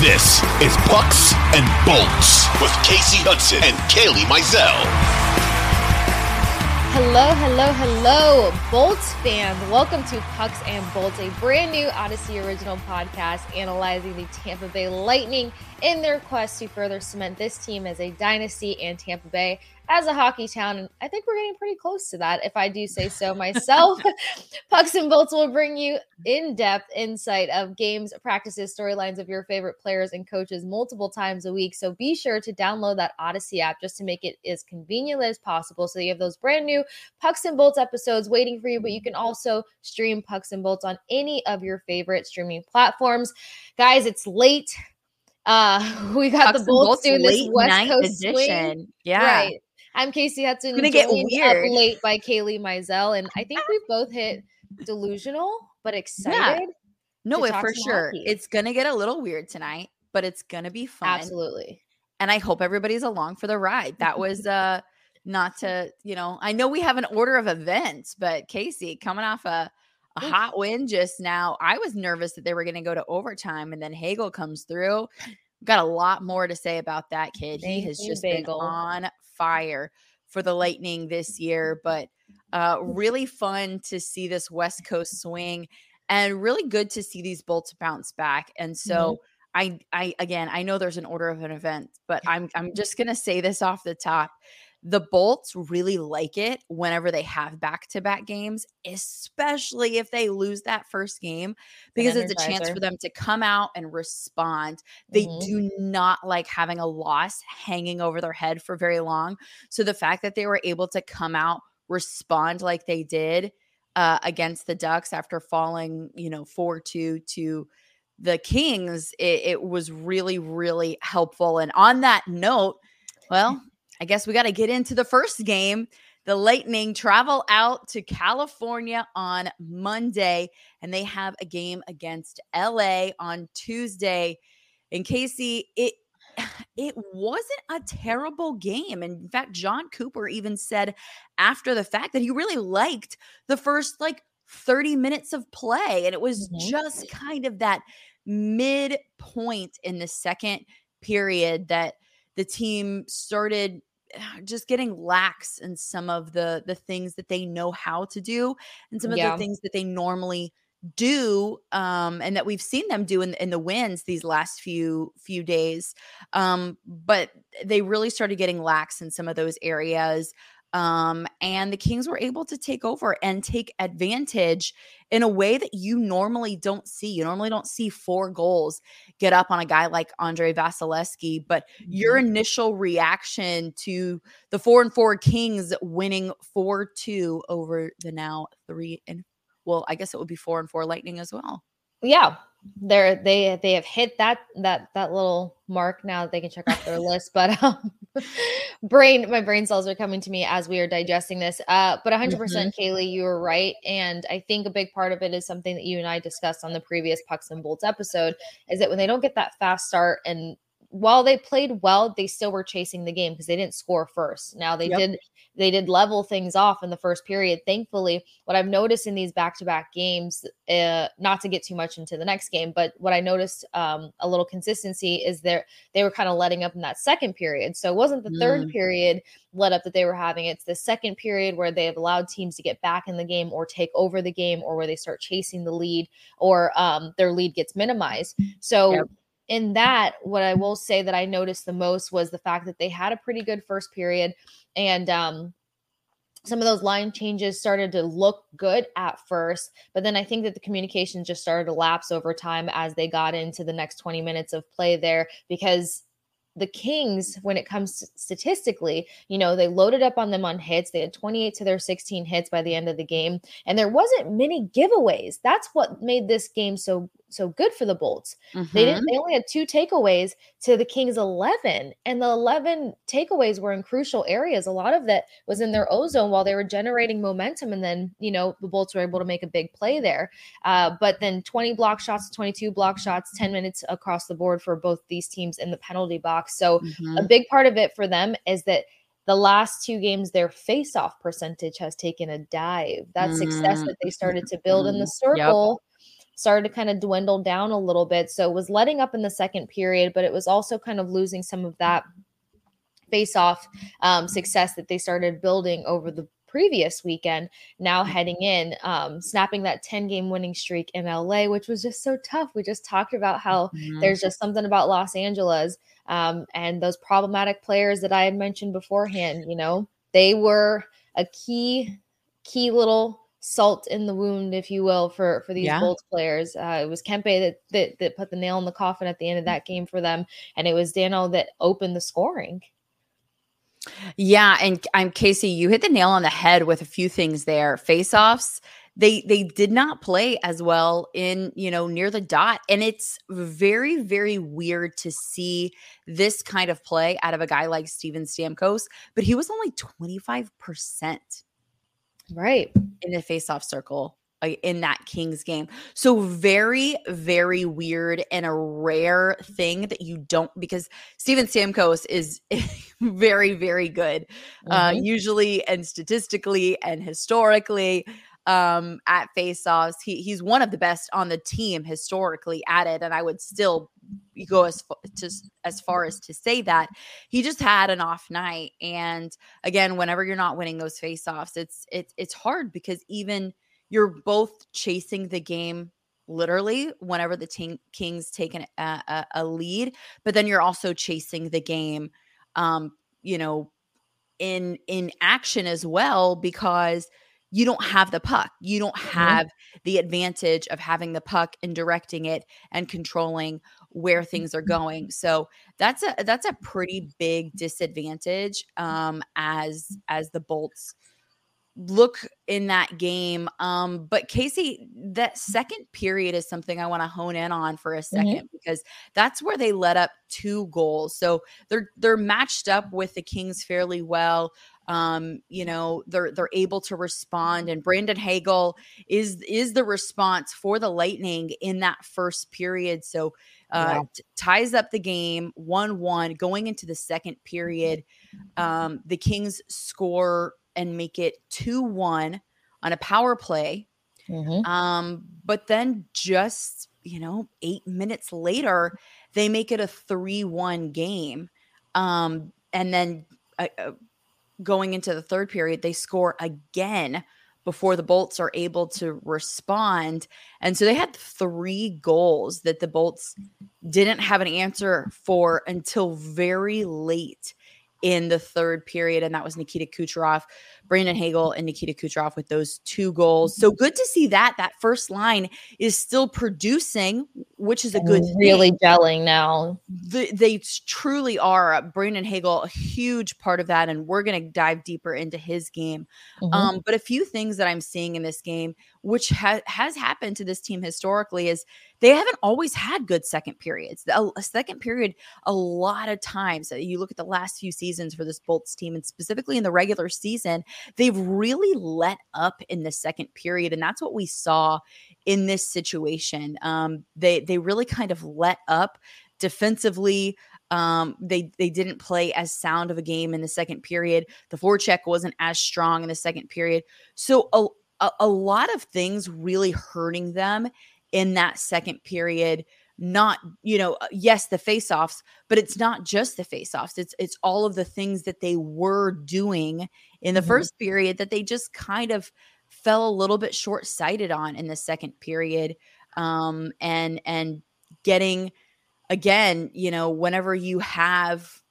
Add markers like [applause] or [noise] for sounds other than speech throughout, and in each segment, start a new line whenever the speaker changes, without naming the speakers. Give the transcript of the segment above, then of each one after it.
This is Pucks and Bolts with Kasey Hudson and Kailey Mizelle.
Hello, hello, hello, Bolts fans. Welcome to Pucks and Bolts, a brand new Audacy original podcast analyzing the Tampa Bay Lightning in their quest to further cement this team as a dynasty and Tampa Bay as a hockey town. And I think we're getting pretty close to that, if I do say so myself. [laughs] Pucks and Bolts will bring you in depth insight of games, practices, storylines of your favorite players and coaches multiple times a week. So be sure to download that Audacy app just to make it as convenient as possible. So you have those brand new Pucks and Bolts episodes waiting for you, but you can also stream Pucks and Bolts on any of your favorite streaming platforms. Guys, it's late. Uh, [laughs] we got
Pucks
the Bolts doing this West Coast
edition.
swing.
Yeah.
Right. I'm Kasey Hudson.
It's gonna get weird.
Up late by Kailey Mizelle, and I think we both [laughs] hit delusional but excited.
No,
to
it for sure.
hockey.
It's gonna get a little weird tonight, but it's gonna be fun.
Absolutely.
And I hope everybody's along for the ride. That was uh not to, you know, I know we have an order of events, but Kasey coming off a a hot win just now. I was nervous that they were going to go to overtime, and then Hagel comes through. Got a lot more to say about that kid. he has just
Bagel.
been on fire for the Lightning this year, but uh, really fun to see this West Coast swing, and really good to see these Bolts bounce back. And so, I, I again, I know there's an order of an event, but I'm, I'm just gonna say this off the top. The Bolts really like it whenever they have back to back games, especially if they lose that first game, because it's a chance for them to come out and respond. They
Mhm.
do not like having a loss hanging over their head for very long. So the fact that they were able to come out, respond like they did uh, against the Ducks after falling, you know, 4 2 to the Kings, it, it was really, really helpful. And on that note, well, I guess we got to get into the first game. The Lightning travel out to California on Monday, and they have a game against LA on Tuesday. And Kasey, it [sighs] it wasn't a terrible game. And in fact, Jon Cooper even said after the fact that he really liked the first like 30 minutes of play. And it was
Mhm.
just kind of that midpoint in the second period that the team started [sighs] just getting lax in some of the the things that they know how to do and some of
Yeah.
the things that they normally do um and that we've seen them do in, in the wins these last few few days um but they really started getting lax in some of those areas um and the kings were able to take over and take advantage in a way that you normally don't see you normally don't see four goals get up on a guy like Andrei Vasilevskiy but your
Mm-hmm.
initial reaction to the four and four kings winning four two over the now three and well i guess it would be four and four lightning as well
yeah they're they they have hit that that that little mark now that they can check off their list but [laughs] um [laughs] brain my brain cells are coming to me as we are digesting this uh but 100% kaylee you were right and i think a big part of it is something that you and i discussed on the previous pucks and bolts episode is that when they don't get that fast start and while they played well they still were chasing the game because they didn't score first now they
Yep.
did they did level things off in the first period thankfully what i've noticed in these back-to-back games uh, not to get too much into the next game but what i noticed um, a little consistency is there they were kind of letting up in that second period so it wasn't the third
Mm.
period let up that they were having it's the second period where they have allowed teams to get back in the game or take over the game or where they start chasing the lead or um, their lead gets minimized so
Yep.
In that what i will say that i noticed the most was the fact that they had a pretty good first period and um some of those line changes started to look good at first, but then I think that the communication just started to lapse over time as they got into the next 20 minutes of play there because the Kings, when it comes to statistically, you know, they loaded up on them on hits. They had 28 to their 16 hits by the end of the game, and there wasn't many giveaways. That's what made this game so so good for the Bolts. They
Mhm.
didn't. They only had two takeaways to the Kings' eleven, and the eleven takeaways were in crucial areas. A lot of that was in their ozone while they were generating momentum, and then you know the Bolts were able to make a big play there. Uh, but then twenty block shots, twenty-two block shots, ten minutes across the board for both these teams in the penalty box. So
Mhm.
a big part of it for them is that the last two games their face-off percentage has taken a dive. That success
Mm.
that they started to build in the
Mm. Yep.
circle started to kind of dwindle down a little bit. So it was letting up in the second period, but it was also kind of losing some of that face off um, success that they started building over the previous weekend now mm-hmm. heading in um, snapping that 10 game winning streak in la which was just so tough we just talked about how mm-hmm. there's just something about los angeles um, and those problematic players that i had mentioned beforehand you know they were a key key little salt in the wound if you will for for these yeah. Bolts players uh, it was kempe that, that that put the nail in the coffin at the end of that game for them and it was Danault that opened the scoring
yeah, and I'm Kasey. You hit the nail on the head with a few things there. Face-offs, they they did not play as well in you know near the dot, and it's very very weird to see this kind of play out of a guy like Steven Stamkos. But he was only 25 percent
right
in the face-off circle in that Kings game. So very, very weird and a rare thing that you don't because Steven Stamkos is [laughs] very, very good, uh, mm-hmm. uh, usually and statistically and historically um, at faceoffs. He he's one of the best on the team historically at it, and I would still go as far, to, as far as to say that he just had an off night. And again, whenever you're not winning those faceoffs, it's it's it's hard because even – you're both chasing the game literally whenever the Kings take an, a, a, lead, but then you're also chasing the game, um, you know, in in action as well because you don't have the puck. You don't mm-hmm. have mm-hmm. the advantage of having the puck and directing it and controlling where things are going. So that's a that's a pretty big disadvantage um, as as the Bolts look in that game. Um, but Kasey, that second period is something I want to hone in on for a 2nd mm-hmm. because that's where they let up two goals. So they're they're matched up with the Kings fairly well. Um, you know, they're they're able to respond, and Brandon Hagel is is the response for the Lightning in that first period. So uh, t- ties up the game one one going into the second period. Um, the Kings score and make it 2 1 on a power play. Mm-hmm. Um, but then just, you know, eight minutes later, they make it a 3 1 game. Um, and then uh, uh, going into the third period, they score again before the Bolts are able to respond. And so they had three goals that the Bolts didn't have an answer for until very late in the third period, and that was Nikita Kucherov, Brandon Hagel, and Nikita Kucherov with those two goals. So good to see that that first line is still producing, which is a good
really thing. gelling now.
The, they truly are. Brandon Hagel, a huge part of that, and we're going to dive deeper into his game. Mm-hmm. Um, but a few things that I'm seeing in this game, which ha- has happened to this team historically, is they haven't always had good second periods. A, a second period, a lot of times, you look at the last few seasons for this Bolts team, and specifically in the regular season, they've really let up in the second period, and that's what we saw in this situation. Um, they they really kind of let up defensively. Um, they they didn't play as sound of a game in the second period. The forecheck wasn't as strong in the second period. So a, a, a lot of things really hurting them in that second period not you know uh, yes the face-offs but it's not just the face-offs it's it's all of the things that they were doing in the mm-hmm. first period that they just kind of fell a little bit short-sighted on in the second period um and and getting again you know whenever you have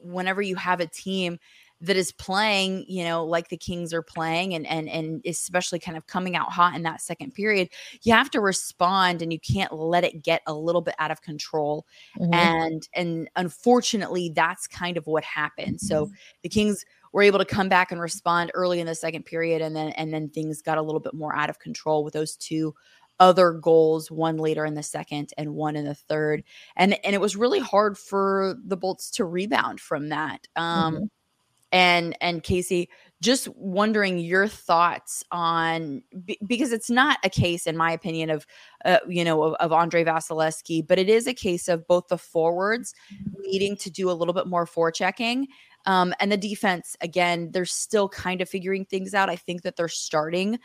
whenever you have a team that is playing, you know, like the Kings are playing and and and especially kind of coming out hot in that second period, you have to respond and you can't let it get a little bit out of control. Mm-hmm. And and unfortunately, that's kind of what happened. So mm-hmm. the Kings were able to come back and respond early in the second period and then and then things got a little bit more out of control with those two other goals one later in the second and one in the third. And and it was really hard for the bolts to rebound from that. Um mm-hmm. and and Kasey just wondering your thoughts on because it's not a case in my opinion of uh, you know of, of Andrei Vasilevskiy but it is a case of both the forwards needing to do a little bit more forechecking um, and the defense again they're still kind of figuring things out I think that they're starting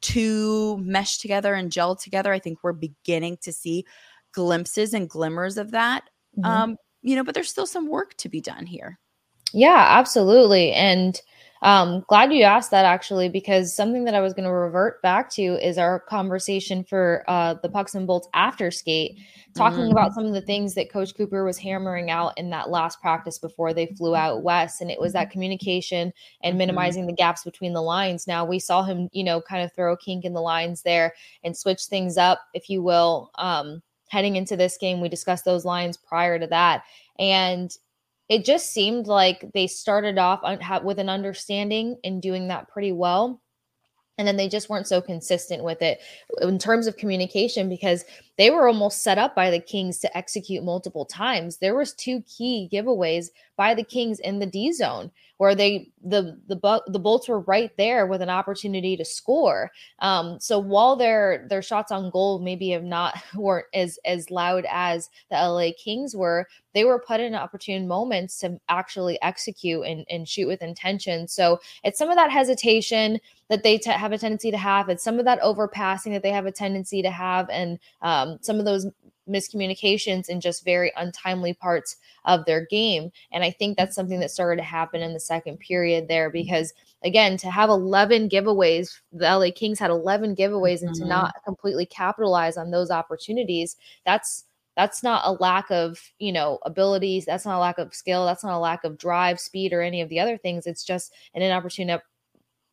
to mesh together and gel together. I think we're beginning to see glimpses and glimmers of that. Mm-hmm. Um, you know, but there's still some work to be done here.
Yeah, absolutely. And um, glad you asked that actually, because something that I was going to revert back to is our conversation for uh, the pucks and bolts after skate, talking mm-hmm. about some of the things that Coach Cooper was hammering out in that last practice before they flew out west, and it was that communication and mm-hmm. minimizing the gaps between the lines. Now we saw him, you know, kind of throw a kink in the lines there and switch things up, if you will. Um, heading into this game, we discussed those lines prior to that, and it just seemed like they started off with an understanding and doing that pretty well. And then they just weren't so consistent with it in terms of communication because they were almost set up by the kings to execute multiple times. There was two key giveaways by the kings in the d zone where they the the the bolts were right there with an opportunity to score. Um so while their their shots on goal maybe have not [laughs] weren't as as loud as the la kings were they were put in opportune moments to actually execute and, and shoot with intention. So it's some of that hesitation that they t- have a tendency to have. It's some of that overpassing that they have a tendency to have, and um, some of those miscommunications and just very untimely parts of their game. And I think that's something that started to happen in the second period there because again, to have 11 giveaways, the LA Kings had 11 giveaways and mm-hmm. to not completely capitalize on those opportunities, that's that's not a lack of, you know, abilities, that's not a lack of skill, that's not a lack of drive, speed or any of the other things. It's just an inopportune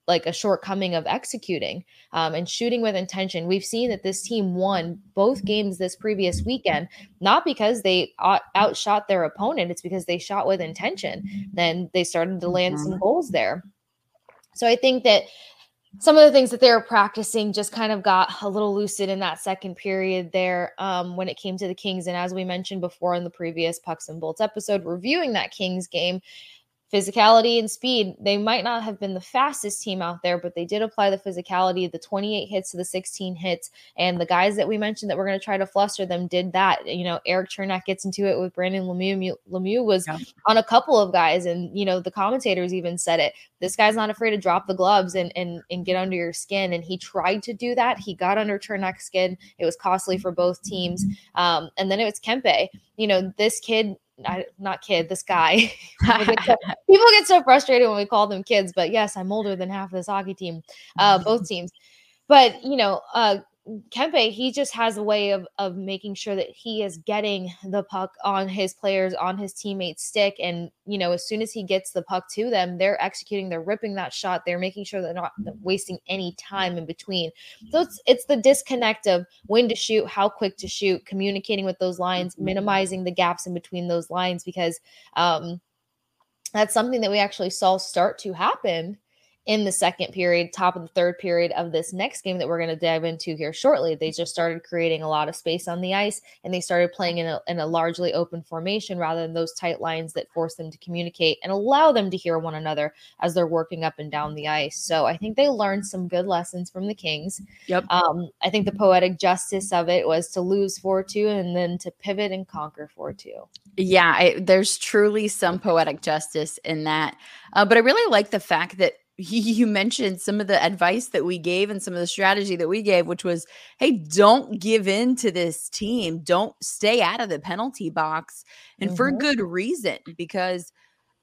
like a shortcoming of executing um, and shooting with intention. We've seen that this team won both games this previous weekend, not because they out- outshot their opponent, it's because they shot with intention. Then they started to land some mm-hmm. goals there. So I think that some of the things that they were practicing just kind of got a little lucid in that second period there um, when it came to the Kings. And as we mentioned before in the previous Pucks and Bolts episode, reviewing that Kings game, physicality and speed. They might not have been the fastest team out there, but they did apply the physicality, the 28 hits to the 16 hits. And the guys that we mentioned that we're going to try to fluster them did that. You know, Erik Cernak gets into it with Brendan Lemieux. Lemieux was yeah. on a couple of guys, and, you know, the commentators even said it. This guy's not afraid to drop the gloves and, and, and get under your skin. And he tried to do that. He got under Cernak's skin. It was costly for both teams. Um, and then it was Kempe. You know, this kid I, not kid, this guy. [laughs] people, get so, [laughs] people, get so, frustrated when we call them kids, but yes, I'm older than half of this hockey team, uh, both [laughs] teams. But you know, uh, Kempe, he just has a way of of making sure that he is getting the puck on his players, on his teammates' stick, and you know, as soon as he gets the puck to them, they're executing, they're ripping that shot, they're making sure they're not wasting any time in between. So it's it's the disconnect of when to shoot, how quick to shoot, communicating with those lines, mm-hmm. minimizing the gaps in between those lines, because um, that's something that we actually saw start to happen in the second period, top of the third period of this next game that we're going to dive into here shortly. They just started creating a lot of space on the ice and they started playing in a, in a largely open formation rather than those tight lines that force them to communicate and allow them to hear one another as they're working up and down the ice. So I think they learned some good lessons from the Kings.
Yep.
Um, I think the poetic justice of it was to lose 4 2 and then to pivot and conquer 4 2.
Yeah, I, there's truly some poetic justice in that. Uh, but I really like the fact that you mentioned some of the advice that we gave and some of the strategy that we gave, which was, hey, don't give in to this team. Don't stay out of the penalty box. And mm-hmm. for good reason, because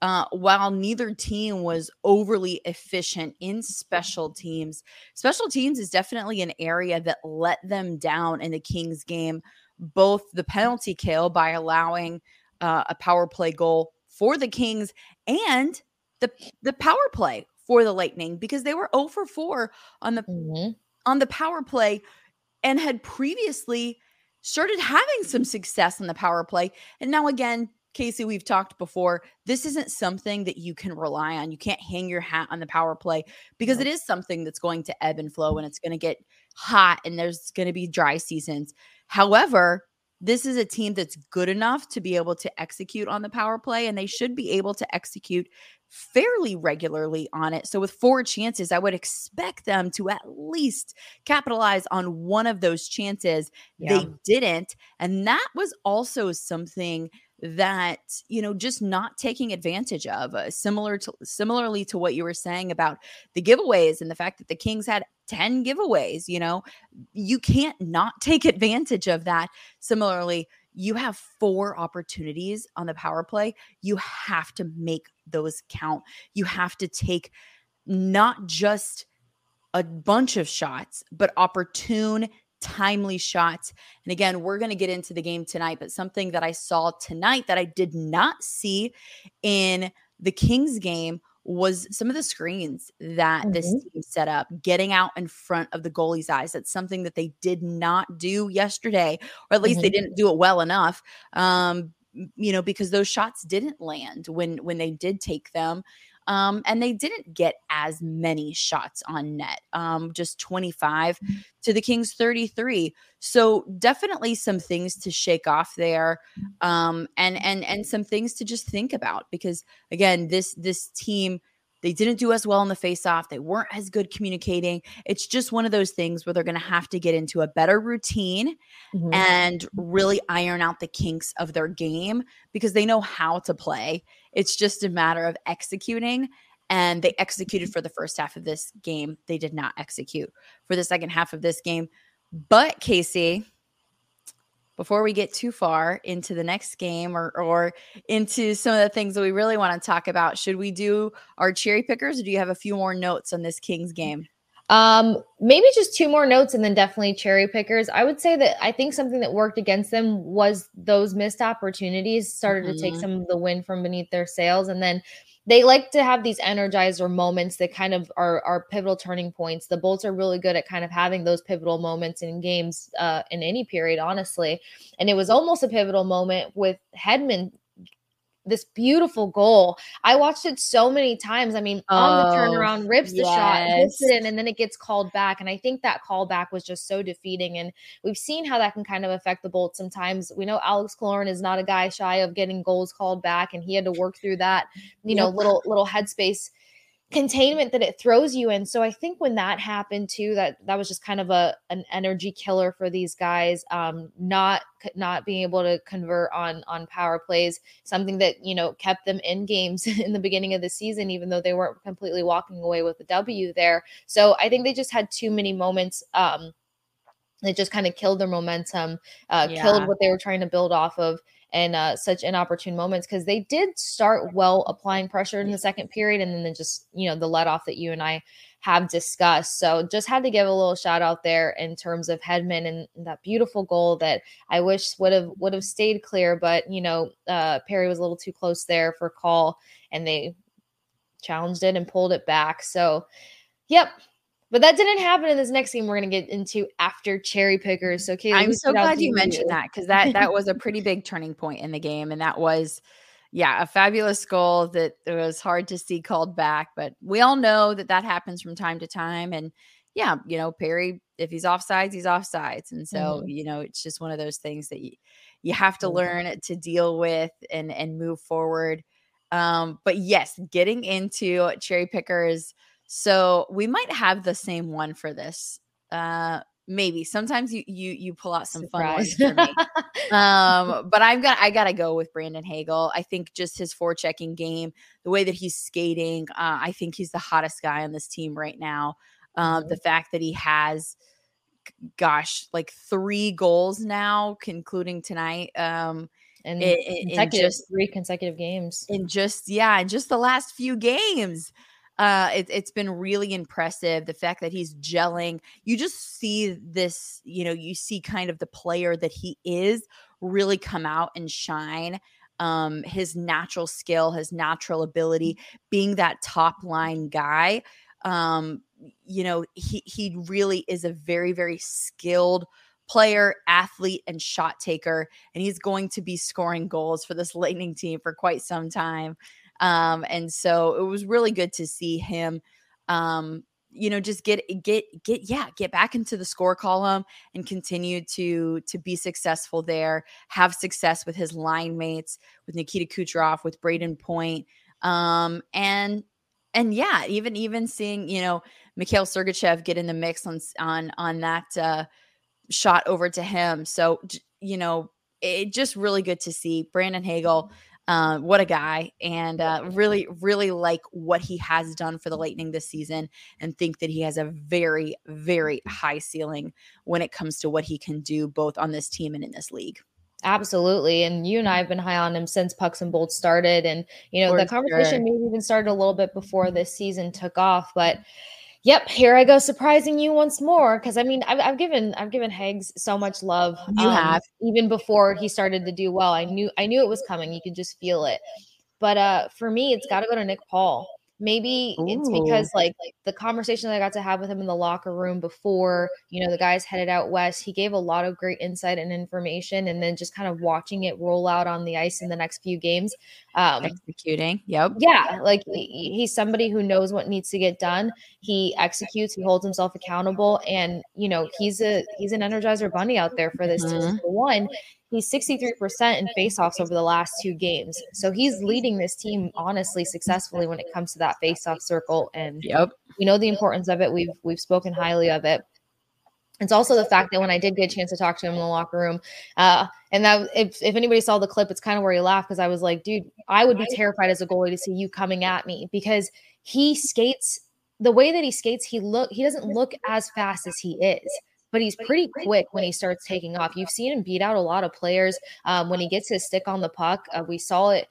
uh, while neither team was overly efficient in special teams, special teams is definitely an area that let them down in the Kings game, both the penalty kill by allowing uh, a power play goal for the Kings and the the power play for the Lightning because they were 0 for 4 on the mm-hmm. on the power play and had previously started having some success on the power play. And now again, Kasey, we've talked before. This isn't something that you can rely on. You can't hang your hat on the power play because it is something that's going to ebb and flow and it's going to get hot and there's going to be dry seasons. However, this is a team that's good enough to be able to execute on the power play and they should be able to execute fairly regularly on it. So, with four chances, I would expect them to at least capitalize on one of those chances. Yeah. They didn't. And that was also something that you know just not taking advantage of uh, similar to similarly to what you were saying about the giveaways and the fact that the kings had 10 giveaways you know? You can't not take advantage of that. Similarly you have four opportunities on the power play. You have to make those count. You have to take not just a bunch of shots but opportune timely shots. And again, we're going to get into the game tonight, but something that I saw tonight that I did not see in the Kings game was some of the screens that mm-hmm. this team set up, getting out in front of the goalie's eyes. That's something that they did not do yesterday, or at least mm-hmm. they didn't do it well enough. Um, you know, because those shots didn't land when when they did take them. Um, and they didn't get as many shots on net, um, just 25 mm. to the Kings 33. So definitely some things to shake off there, um, and and and some things to just think about because again, this this team they didn't do as well in the face off. They weren't as good communicating. It's just one of those things where they're going to have to get into a better routine mm-hmm. and really iron out the kinks of their game because they know how to play. It's just a matter of executing. And they executed for the first half of this game. They did not execute for the second half of this game. But Kasey, before we get too far into the next game or or into some of the things that we really want to talk about, should we do our cherry pickers or do you have a few more notes on this Kings game?
Um, maybe just two more notes and then definitely cherry pickers. I would say that I think something that worked against them was those missed opportunities started mm-hmm. to take mm-hmm. some of the wind from beneath their sails. And then they like to have these energizer moments that kind of are, are pivotal turning points. The Bolts are really good at kind of having those pivotal moments in games uh, in any period, honestly. And it was almost a pivotal moment with Hedman this beautiful goal. I watched it so many times. I mean, oh, on the oh, turnaround, rips the shot, hits it in, and then it gets called back. And I think that callback was just so defeating. And we've seen how that can kind of affect the Bolts sometimes. We know Alex Killorn is not a guy shy of getting goals called back, and he had to work through that, you know, little little headspace containment that it throws you in. So I think when that happened too, that that was just kind of a an energy killer for these guys. Um, not not being able to convert on on power plays, something that you know kept them in games [laughs] in the beginning of the season, even though they weren't completely walking away with the W there. So I think they just had too many moments. Um, that just kind of killed their momentum, uh, yeah. killed what they were trying to build off of and uh, such inopportune moments because they did start well applying pressure in the second period and then just you know the let off that you and I have discussed. So just had to give a little shout out there in terms of Hedman and that beautiful goal that I wish would have would have stayed clear, but you know uh, Perry was a little too close there for call and they challenged it and pulled it back. So yep, but that didn't happen in this next game we're going to get into after cherry pickers. So, Kailey,
I'm so glad you mentioned that because that that was a pretty big turning point in the game, and that was, yeah, a fabulous goal that it was hard to see called back. But we all know that that happens from time to time, and yeah, you know, Perry, if he's offsides, he's offsides, and so mm-hmm. you know, it's just one of those things that you you have to mm-hmm. learn to deal with and and move forward. Um, but yes, getting into cherry pickers so we might have the same one for this. Uh maybe sometimes you you you pull out some Surprise. fun ones for me. [laughs] um, but I've got I gotta go with Brandon Hagel. I think just his forechecking game, the way that he's skating, uh, I think he's the hottest guy on this team right now. Um, mm-hmm. the fact that he has gosh, like three goals now, concluding tonight. Um
and in, in just three consecutive games.
In just yeah, in just the last few games uh, it, it's been really impressive. The fact that he's gelling, you just see this, you know, you see kind of the player that he is really come out and shine. Um, his natural skill, his natural ability, being that top line guy. Um, you know, he he really is a very, very skilled player, athlete, and shot taker. And he's going to be scoring goals for this Lightning team for quite some time. Um, and so it was really good to see him um, you know just get get get yeah get back into the score column and continue to to be successful there have success with his line mates with nikita kucherov with brayden point um and and yeah even even seeing you know mikhail sergachev get in the mix on on on that uh shot over to him so you know it just really good to see Brandon Hagel. Uh, what a guy, and uh, really, really like what he has done for the Lightning this season, and think that he has a very, very high ceiling when it comes to what he can do both on this team and in this league.
Absolutely. And you and I have been high on him since Pucks and Bolts started. And, you know, For the conversation sure. maybe even started a little bit before this season took off. But Yep, here I go, surprising you once more. Because I mean, I've, I've, given I've given Hags so much love.
You um, have
even before he started to do well. I knew I knew it was coming. You could just feel it. But uh, for me, it's got to go to Nick Paul. Maybe Ooh. it's because like, like the conversation that I got to have with him in the locker room before, you know, the guys headed out west, he gave a lot of great insight and information and then just kind of watching it roll out on the ice in the next few games.
Um executing. Yep.
Yeah, like he, he's somebody who knows what needs to get done. He executes, he holds himself accountable and, you know, he's a he's an energizer bunny out there for this mm-hmm. one, He's 63% in faceoffs over the last two games. So he's leading this team honestly successfully when it comes to that faceoff circle. And
yep.
we know the importance of it. We've we've spoken highly of it. It's also the fact that when I did get a chance to talk to him in the locker room, uh, and that if, if anybody saw the clip, it's kind of where he laughed because I was like, dude, I would be terrified as a goalie to see you coming at me because he skates the way that he skates, he look he doesn't look as fast as he is but he's pretty quick when he starts taking off. You've seen him beat out a lot of players um, when he gets his stick on the puck. Uh, we saw it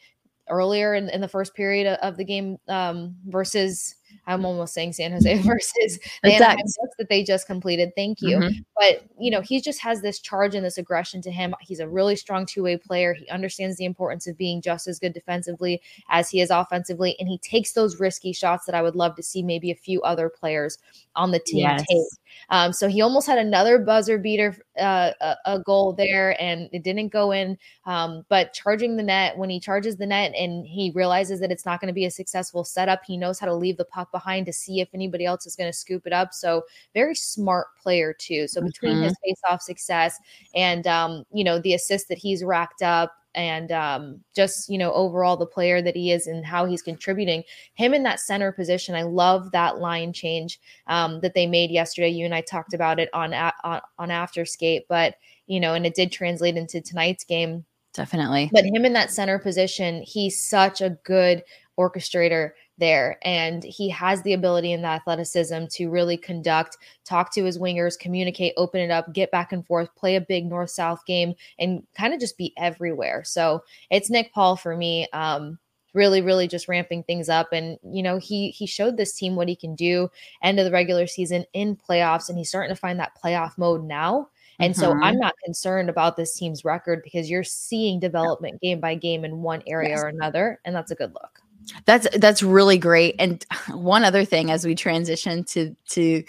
earlier in, in the first period of the game um, versus I'm almost saying San Jose [laughs] versus the Ducks that they just completed. Thank you. Mm-hmm. But you know, he just has this charge and this aggression to him. He's a really strong two-way player. He understands the importance of being just as good defensively as he is offensively, and he takes those risky shots that I would love to see maybe a few other players on the team yes. take. Um, so he almost had another buzzer beater, uh, a, a, goal there, and it didn't go in. Um, but charging the net, when he charges the net and he realizes that it's not going to be a successful setup, he knows how to leave the puck behind to see if anybody else is going to scoop it up. So very smart player too. So between mm-hmm. his face-off success and um, you know the assist that he's racked up and um, just you know overall the player that he is and how he's contributing him in that center position i love that line change um, that they made yesterday you and i talked about it on on, on after skate but you know and it did translate into tonight's game
definitely
but him in that center position he's such a good orchestrator there. And he has the ability and the athleticism to really conduct, talk to his wingers, communicate, open it up, get back and forth, play a big north south game, and kind of just be everywhere. So it's Nick Paul for me. Um, really really just ramping things up and you know he he showed this team what he can do end of the regular season in playoffs and he's starting to find that playoff mode now and mm-hmm. so I'm not concerned about this team's record because you're seeing development game by game in one area yes. or another and that's a good look.
That's that's really great. And [laughs] one other thing as we transition to to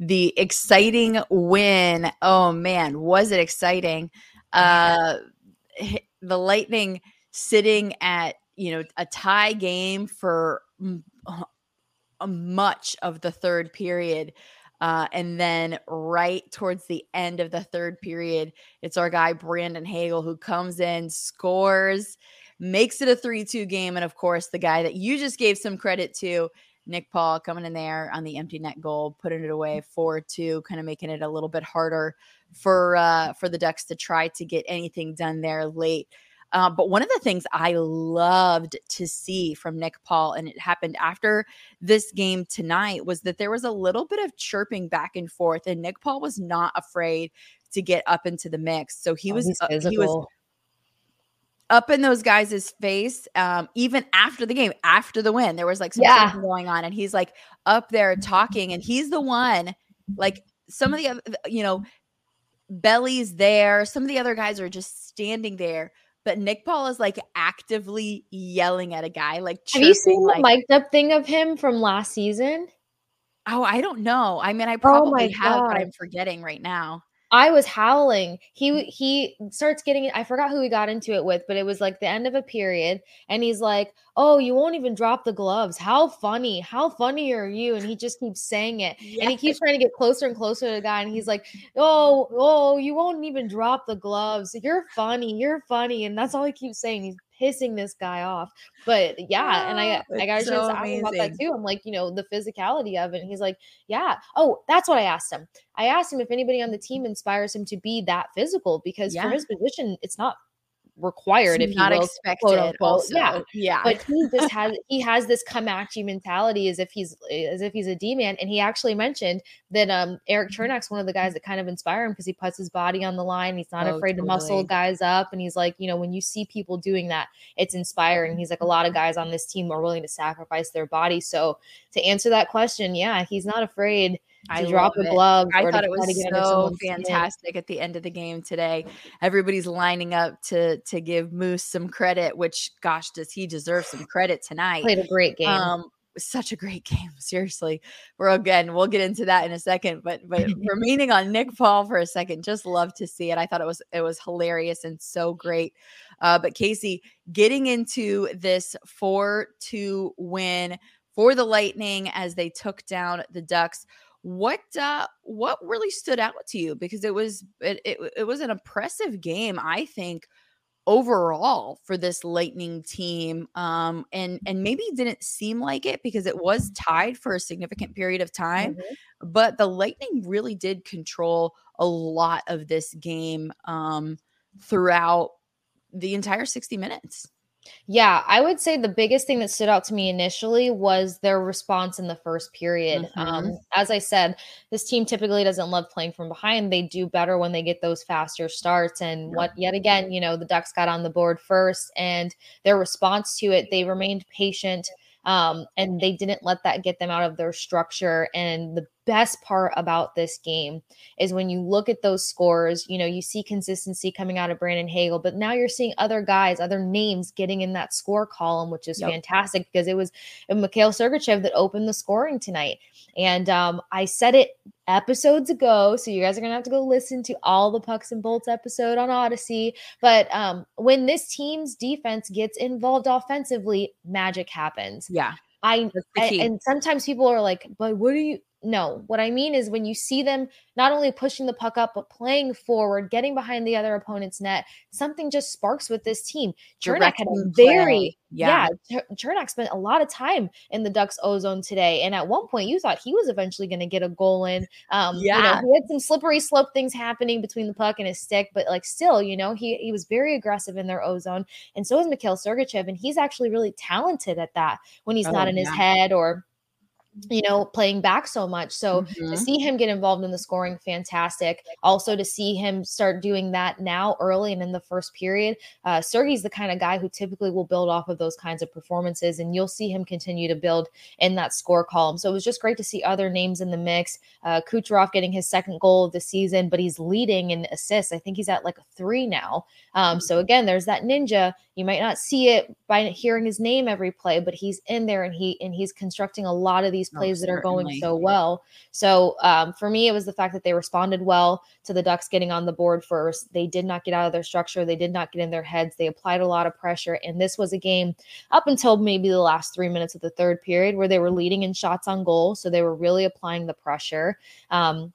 the exciting win. Oh man, was it exciting? Uh the Lightning sitting at, you know, a tie game for much of the third period. Uh, and then right towards the end of the third period, it's our guy Brandon Hagel who comes in, scores, makes it a 3 2 game. And of course, the guy that you just gave some credit to, Nick Paul, coming in there on the empty net goal, putting it away 4 2, kind of making it a little bit harder for uh, for the Ducks to try to get anything done there late. Uh, but one of the things I loved to see from Nick Paul, and it happened after this game tonight, was that there was a little bit of chirping back and forth, and Nick Paul was not afraid to get up into the mix. So he oh, was uh, he was up in those guys' face, um, even after the game, after the win. There was like some yeah. going on, and he's like up there talking, and he's the one, like some of the other, you know, Belly's there. Some of the other guys are just standing there. But Nick Paul is like actively yelling at a guy. Like,
have you seen like, the mic'd up thing of him from last season?
Oh, I don't know. I mean, I oh probably oh have, God. but I'm forgetting right now.
I was howling. He he starts getting I forgot who he got into it with, but it was like the end of a period and he's like, "Oh, you won't even drop the gloves. How funny. How funny are you?" And he just keeps saying it. Yeah. [laughs] And he keeps trying to get closer and closer to the guy and he's like, "Oh, oh, you won't even drop the gloves. You're funny. You're funny." And that's all he keeps saying. He's pissing this guy off. But yeah, oh, and I I got so just asking about that too. I'm like, you know, the physicality of it. And he's like, yeah. Oh, that's what I asked him. I asked him if anybody on the team inspires him to be that physical because yeah. for his position, it's not required
if not will, expected quote unquote. Also.
yeah
yeah
but he just [laughs] has he has this come at you mentality as if he's as if he's a d-man and he actually mentioned that um erik
mm-hmm.
cernak's one of the guys that kind of inspire him because he puts his body on the line he's not
Oh,
afraid to muscle guys up and he's like you know when you see people doing that it's inspiring he's like a lot of guys on this team are willing to sacrifice their body so to answer that question yeah he's not afraid to drop a glove
I thought it was so
someone's skin.
fantastic at the end of the game today. Everybody's lining up to to give Moose some credit, which gosh, does he deserve some credit [sighs] tonight?
played a great game
Um, such a great [laughs] game. Seriously, we're again. We'll get into that in a second, but but [laughs] remaining on Nick Paul for a second, just love to see it. I thought it was it was hilarious and so great. Uh, but Casey, getting into this four two win for the Lightning as they took down the Ducks. What uh what really stood out to you? Because it was it it, it was an impressive game, I think overall for this lightning team um and and maybe didn't seem like it because it was tied for a significant period of time
Mhm.
but the lightning really did control a lot of this game um throughout the entire 60 minutes
Yeah, I would say the biggest thing that stood out to me initially was their response in the first period. Um, as I said, this team typically doesn't love playing from behind. They do better when they get those faster starts. And
Yeah.
what, yet again, you know, the Ducks got on the board first, and their response to it, they remained patient. Um, and they didn't let that get them out of their structure. And the best part about this game is when you look at those scores, you know, you see consistency coming out of Brandon Hagel, but now you're seeing other guys, other names getting in that score column, which is
Yep.
fantastic because it was Mikhail Sergachev that opened the scoring tonight. And um, I said it episodes ago, so you guys are gonna have to go listen to all the pucks and bolts episode on Audacy. But um, when this team's defense gets involved offensively, magic happens.
yeah
I I- and sometimes people are like, but what do you no, what I mean is when you see them not only pushing the puck up, but playing forward, getting behind the other opponent's net, something just sparks with this team. Cernak had a very,
Yeah.
yeah, Cernak spent a lot of time in the Ducks ozone today. And at one point, you thought he was eventually going to get a goal in. Um, you know,
Yeah.
he had some slippery slope things happening between the puck and his stick, but like still, you know, he, he was very aggressive in their ozone. And so is Mikhail Sergachev. And he's actually really talented at that when he's
Oh,
not in his head or you know playing back so much. So
Mhm.
to see him get involved in the scoring fantastic. Also to see him start doing that now early and in the first period uh Sergey's the kind of guy who typically will build off of those kinds of performances and you'll see him continue to build in that score column. So it was just great to see other names in the mix. Uh Kucherov getting his second goal of the season but he's leading in assists. I think he's at like a three now. Um so again there's that ninja. You might not see it by hearing his name every play but he's in there and he and he's constructing a lot of these
Oh,
plays that are going so well. So um, for me it was the fact that they responded well to the ducks getting on the board first. They did not get out of their structure. They did not get in their heads. They applied a lot of pressure. And this was a game up until maybe the last three minutes of the third period where they were leading in shots on goal. So they were really applying the pressure. Um,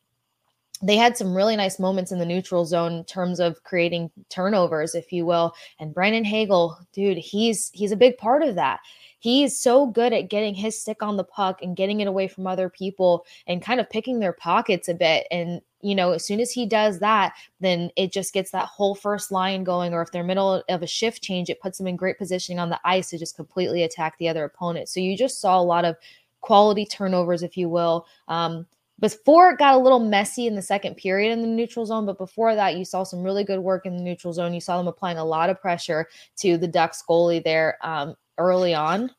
they had some really nice moments in the neutral zone in terms of creating turnovers, if you will. And Brandon Hagel, dude, he's he's a big part of that. He is so good at getting his stick on the puck and getting it away from other people and kind of picking their pockets a bit. And you know, as soon as he does that, then it just gets that whole first line going. Or if they're middle of a shift change, it puts them in great positioning on the ice to just completely attack the other opponent. So you just saw a lot of quality turnovers, if you will. Um, before it got a little messy in the second period in the neutral zone, but before that, you saw some really good work in the neutral zone. You saw them applying a lot of pressure to the Ducks goalie there um, early on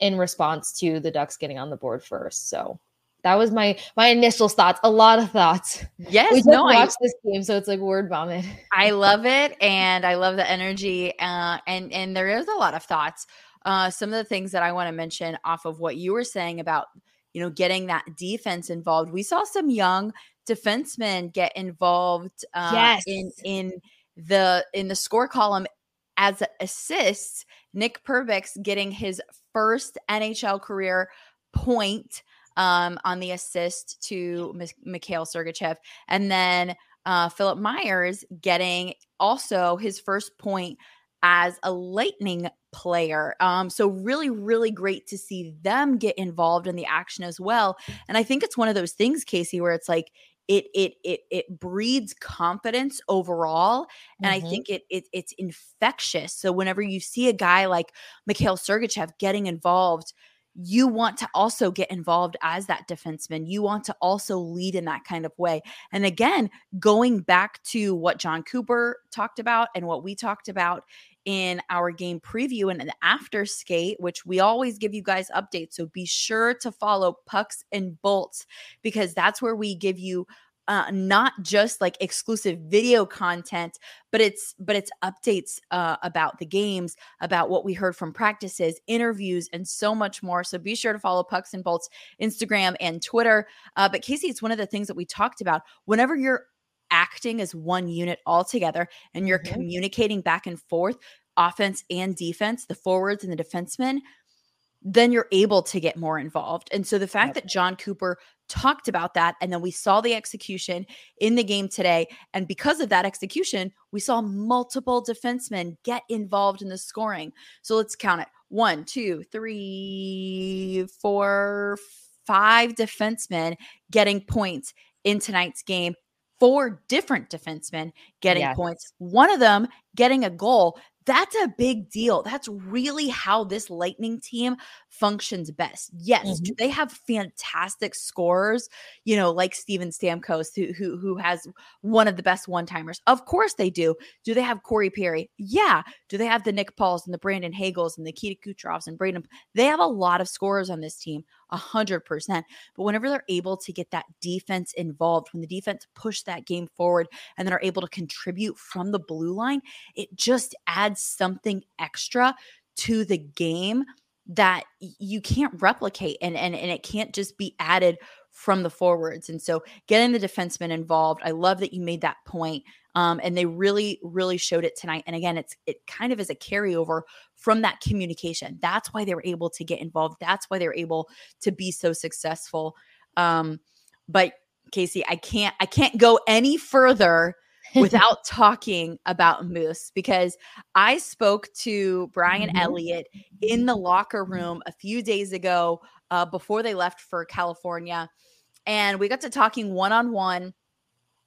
in response to the Ducks getting on the board first. So that was my my initial thoughts. A lot of thoughts. we
yes
just
no I,
watched this game, so it's like word vomit.
I love it and I love the energy uh and and there is a lot of thoughts. Uh some of the things that I want to mention off of what you were saying about you know getting that defense involved. We saw some young defensemen get involved uh
Yes.
in in the in the score column as assists. Nick Perbix getting his first NHL career point um, on the assist to Mik- Mikhail Sergachev. And then uh, Philippe Myers getting also his first point as a lightning player. Um, so really, really great to see them get involved in the action as well. And I think it's one of those things, Kasey, where it's like it it it it breeds confidence overall and
Mhm.
i think it, it it's infectious so whenever you see a guy like mikhail sergachev getting involved you want to also get involved as that defenseman you want to also lead in that kind of way and again going back to what Jon cooper talked about and what we talked about in our game preview and an after skate, which we always give you guys updates. So be sure to follow Pucks and Bolts because that's where we give you uh, not just like exclusive video content, but it's but it's updates uh, about the games, about what we heard from practices, interviews, and so much more. So be sure to follow Pucks and Bolts Instagram and Twitter. Uh, but Kasey, it's one of the things that we talked about. Whenever you're acting as one unit all together and you're
Mhm.
communicating back and forth, offense and defense, the forwards and the defensemen, then you're able to get more involved. And so the fact
Yep.
that Jon Cooper talked about that and then we saw the execution in the game today and because of that execution, we saw multiple defensemen get involved in the scoring. So let's count it. One, two, three, four, five defensemen getting points in tonight's game. Four different defensemen getting
Yes.
points. One of them getting a goal. That's a big deal. That's really how this Lightning team functions best. Yes, do they have fantastic scorers, you know, like Steven Stamkos, who who who has one of the best one-timers? Of course they do. Do they have Corey Perry? Yeah. Do they have the Nick Pauls and the Brandon Hagels and the Kita Kucherovs and Brayden? They have a lot of scorers on this team, a hundred percent. But whenever they're able to get that defense involved, when the defense push that game forward and then are able to contribute from the blue line, it just adds something extra to the game that you can't replicate and, and and it can't just be added from the forwards and so getting the defensemen involved i love that you made that point um, and they really really showed it tonight and again it's it kind of is a carryover from that communication that's why they were able to get involved that's why they were able to be so successful um, but kasey i can't i can't go any further [laughs] without talking about Moose because I spoke to Brian
Mhm.
Elliott in the locker room a few days ago uh, before they left for California. And we got to talking one on one.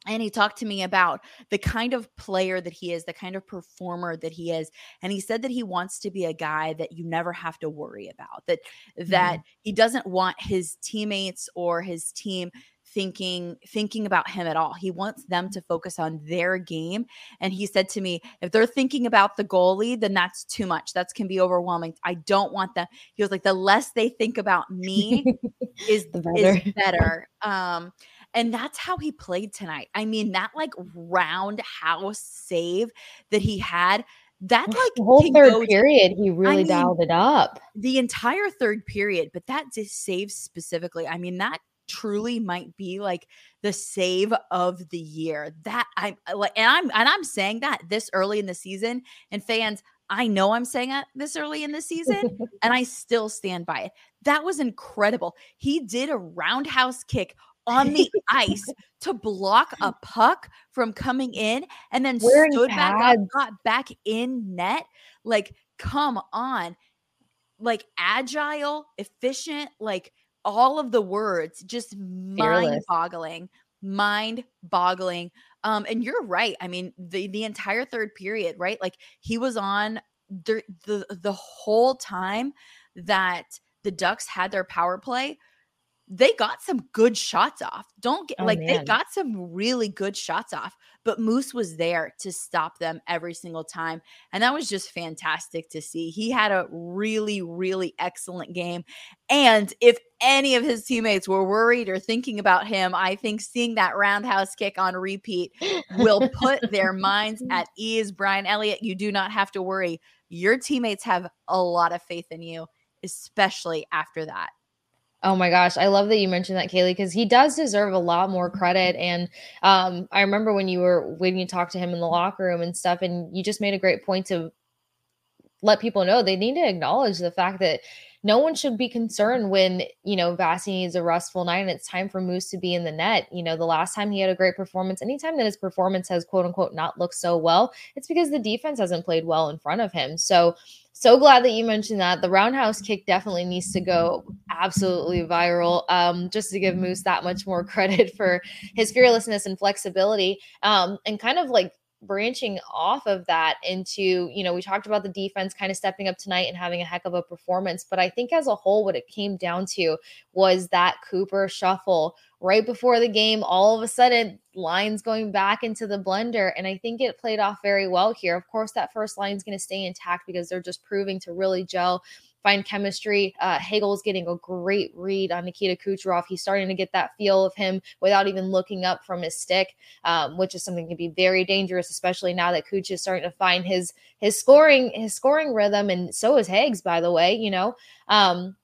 And he talked to me about the kind of player that he is, the kind of performer that he is. And he said that he wants to be a guy that you never have to worry about, that that he doesn't want his teammates or his team thinking thinking about him at all. He wants them to focus on their game. And he said to me, if they're thinking about the goalie, then that's too much. That's can be overwhelming. I don't want them. He was like, the less they think about me [laughs] is
The
is
better. [laughs]
better. Um, and that's how he played tonight. I mean, that like roundhouse save that he had, that like
the whole third
go
period, he really
mean,
dialed it up.
the entire third period, but that just save specifically, I mean, that truly might be like the save of the year. That I'm uh, like, and I'm and I'm saying that this early in the season, and fans, I know I'm saying it this early in the season, [laughs] and I still stand by it. That was incredible. He did a roundhouse kick on the ice [laughs] to block a puck from coming in and then
Wearing
stood back up, got back in net. Like, come on. Like agile, efficient, like all of the words, just mind boggling mind boggling. Um, and you're right. I mean, the the entire third period, right? Like he was on the the the whole time that the Ducks had their power play. They got some good shots off. Don't get
Oh,
like they got some really good shots off, but Moose was there to stop them every single time. And that was just fantastic to see. He had a really, really excellent game. And if any of his teammates were worried or thinking about him, I think seeing that roundhouse kick on repeat will put their minds [laughs] at ease. Brian Elliott, you do not have to worry. Your teammates have a lot of faith in you, especially after that.
Oh my gosh, I love that you mentioned that, Kailey, because he does deserve a lot more credit. And um, I remember when you were when you talked to him in the locker room and stuff, and you just made a great point to let people know they need to acknowledge the fact that no one should be concerned when, you know, Vasi needs a restful night and it's time for Moose to be in the net. You know, the last time he had a great performance, anytime that his performance has quote unquote not looked so well, it's because the defense hasn't played well in front of him. So, so glad that you mentioned that. The roundhouse kick definitely needs to go absolutely viral. Um, just to give Moose that much more [laughs] credit for his fearlessness and flexibility. Um, and kind of like branching off of that into, you know, we talked about the defense kind of stepping up tonight and having a heck of a performance. But I think as a whole, what it came down to was that Cooper shuffle right before the game. All of a sudden, lines going back into the blender. And I think it played off very well here. Of course, that first line is going to stay intact because they're just proving to really gel find chemistry. Uh, Hagel's getting a great read on Nikita Kucherov. He's starting to get that feel of him without even looking up from his stick, um, which is something that can be very dangerous, especially now that Kuch is starting to find his his scoring his scoring rhythm, and so is Hags, by the way. You know. Um,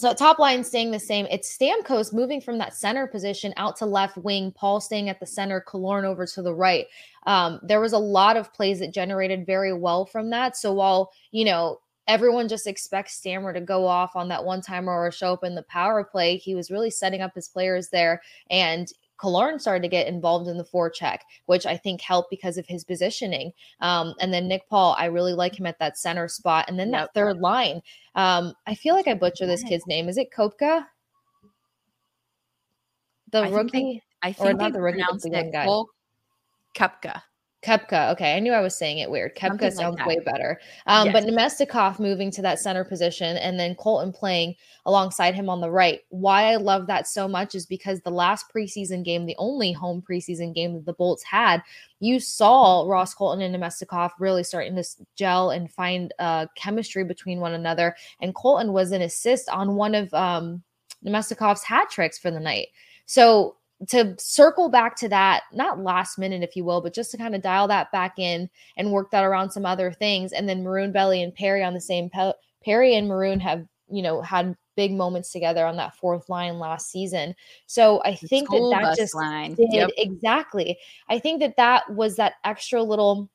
so top line staying the same. It's Stamkos moving from that center position out to left wing. Paul staying at the center. Killorn over to the right. Um, there was a lot of plays that generated very well from that. So while you know everyone just expects Stammer to go off on that one timer or show up in the power play. He was really setting up his players there. And Killorn started to get involved in the forecheck, which I think helped because of his positioning. Um, and then Nick Paul, I really like him at that center spot. And then that third line, um, I feel like I butcher this kid's name. Is it Kopka? The
I
rookie?
Think they, I think or not the rookie, the young guy. Kupka.
Kepka. Okay, I knew I was saying it weird. Kepka sounds way better. Um, yes. But Namestnikov moving to that center position and then Colton playing alongside him on the right. Why I love that so much is because the last preseason game, the only home preseason game that the Bolts had, you saw Ross Colton and Namestnikov really starting to gel and find uh, chemistry between one another. And Colton was an assist on one of um, Namestnikov's hat tricks for the night. So to circle back to that, not last minute, if you will, but just to kind of dial that back in and work that around some other things. And then Maroon Belly and Perry on the same pe- Perry and Maroon have, you know, had big moments together on that fourth line last season. So I think that that just line. did yep. exactly. I think that that was that extra little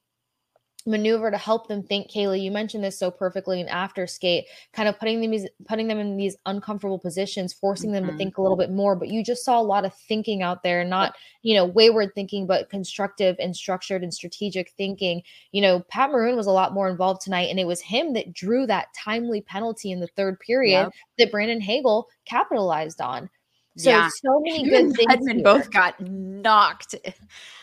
maneuver to help them think kailey you mentioned this so perfectly in after skate kind of putting them putting them in these uncomfortable positions forcing mm-hmm. them to mm-hmm. think a little bit more but you just saw a lot of thinking out there not you know wayward thinking but constructive and structured and strategic thinking you know pat maroon was a lot more involved tonight and it was him that drew that timely penalty in the third period yep. that brandon hagel capitalized on so yeah. so many good things.
Hedman both got knocked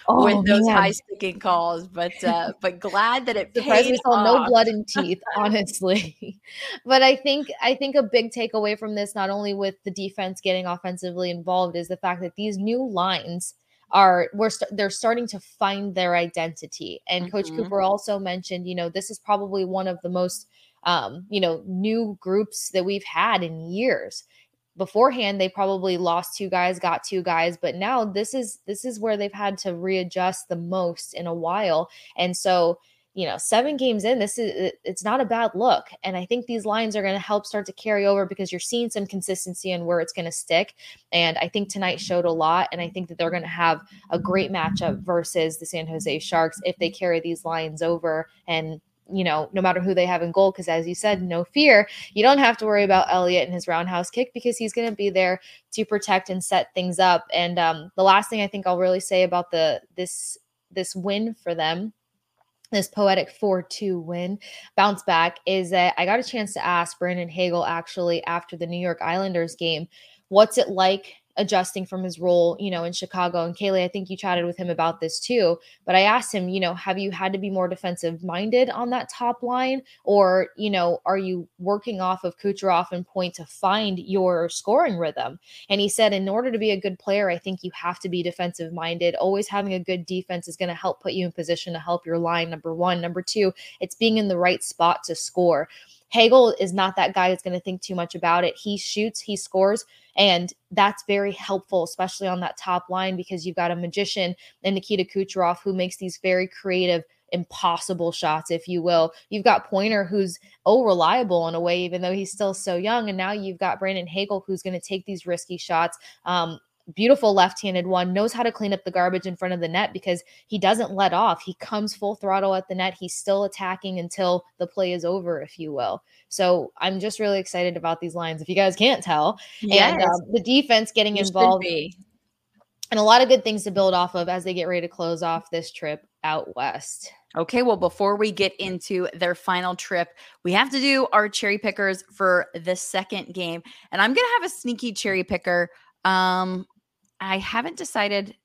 oh, with those high sticking calls, but uh, but glad that it [laughs] Surprised we saw
no blood and teeth, [laughs] honestly. but I think I think a big takeaway from this, not only with the defense getting offensively involved, is the fact that these new lines are we're st- they're starting to find their identity. And mm-hmm. Coach Cooper also mentioned, you know, this is probably one of the most um, you know, new groups that we've had in years beforehand they probably lost two guys got two guys but now this is this is where they've had to readjust the most in a while. And so you know seven games in this is it's not a bad look. And i think these lines are going to help start to carry over because you're seeing some consistency in where it's going to stick. And i think tonight showed a lot and i think that they're going to have a great matchup versus the san jose sharks if they carry these lines over and you know, no matter who they have in goal, because as you said, no fear. You don't have to worry about Elliott and his roundhouse kick because he's going to be there to protect and set things up. And um, the last thing I think I'll really say about the this this win for them this poetic 4-2 win bounce back is that I got a chance to ask Brandon Hagel actually after the New York Islanders game, what's it like adjusting from his role, you know, in Chicago. And Kailey, I think you chatted with him about this too. But I asked him, you know, have you had to be more defensive minded on that top line? Or, you know, are you working off of Kucherov and point to find your scoring rhythm? And he said, in order to be a good player, I think you have to be defensive minded. Always having a good defense is going to help put you in position to help your line. Number one. Number two, it's being in the right spot to score. Hagel is not that guy that's going to think too much about it. He shoots, he scores, and that's very helpful, especially on that top line because you've got a magician and Nikita Kucherov who makes these very creative impossible shots, if you will. You've got Pointer, who's oh reliable in a way, even though he's still so young. And now you've got Brandon Hagel, who's going to take these risky shots. Um, beautiful left-handed one knows how to clean up the garbage in front of the net because he doesn't let off he comes full throttle at the net he's still attacking until the play is over if you will so i'm just really excited about these lines if you guys can't tell yes. and um, the defense getting you involved and a lot of good things to build off of as they get ready to close off this trip out west
Okay, well, before we get into their final trip, we have to do our cherry pickers for the second game. And I'm going to have a sneaky cherry picker. Um, I haven't decided.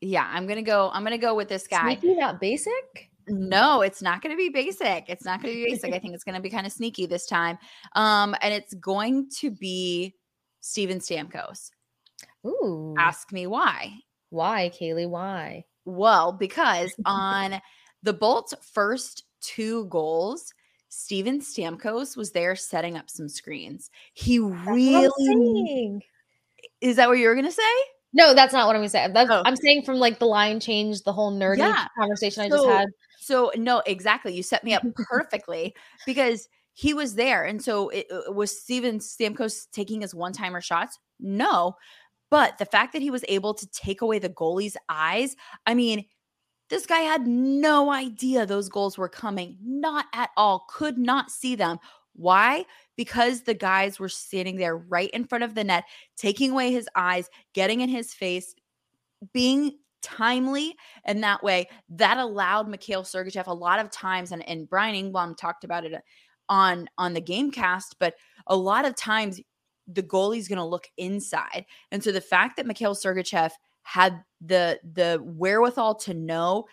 Yeah, I'm gonna go. I'm gonna go with this guy.
Sneaky, not basic.
No, it's not going to be basic. It's not going to be basic. I think it's going to be kind of sneaky this time. Um, and it's going to be Steven Stamkos.
Ooh.
Ask me why.
Why, Kailey? Why?
Well, because on the Bolts' first two goals, Steven Stamkos was there setting up some screens. He really is that what you were gonna say?
No, that's not what I'm gonna say. Oh. I'm saying from like the line change, the whole nerdy yeah. conversation so, I just had.
So no, exactly. You set me up [laughs] perfectly because he was there, and so it, it was Steven Stamkos taking his one timer shots. No, but the fact that he was able to take away the goalie's eyes, I mean, this guy had no idea those goals were coming, not at all, could not see them. Why? Because the guys were standing there right in front of the net, taking away his eyes, getting in his face, being timely. And that way, that allowed Mikhail Sergachev a lot of times, and, and Brian Engblom talked about it uh, on, on the game cast, but a lot of times the goalie's going to look inside. And so the fact that Mikhail Sergachev had the the wherewithal to know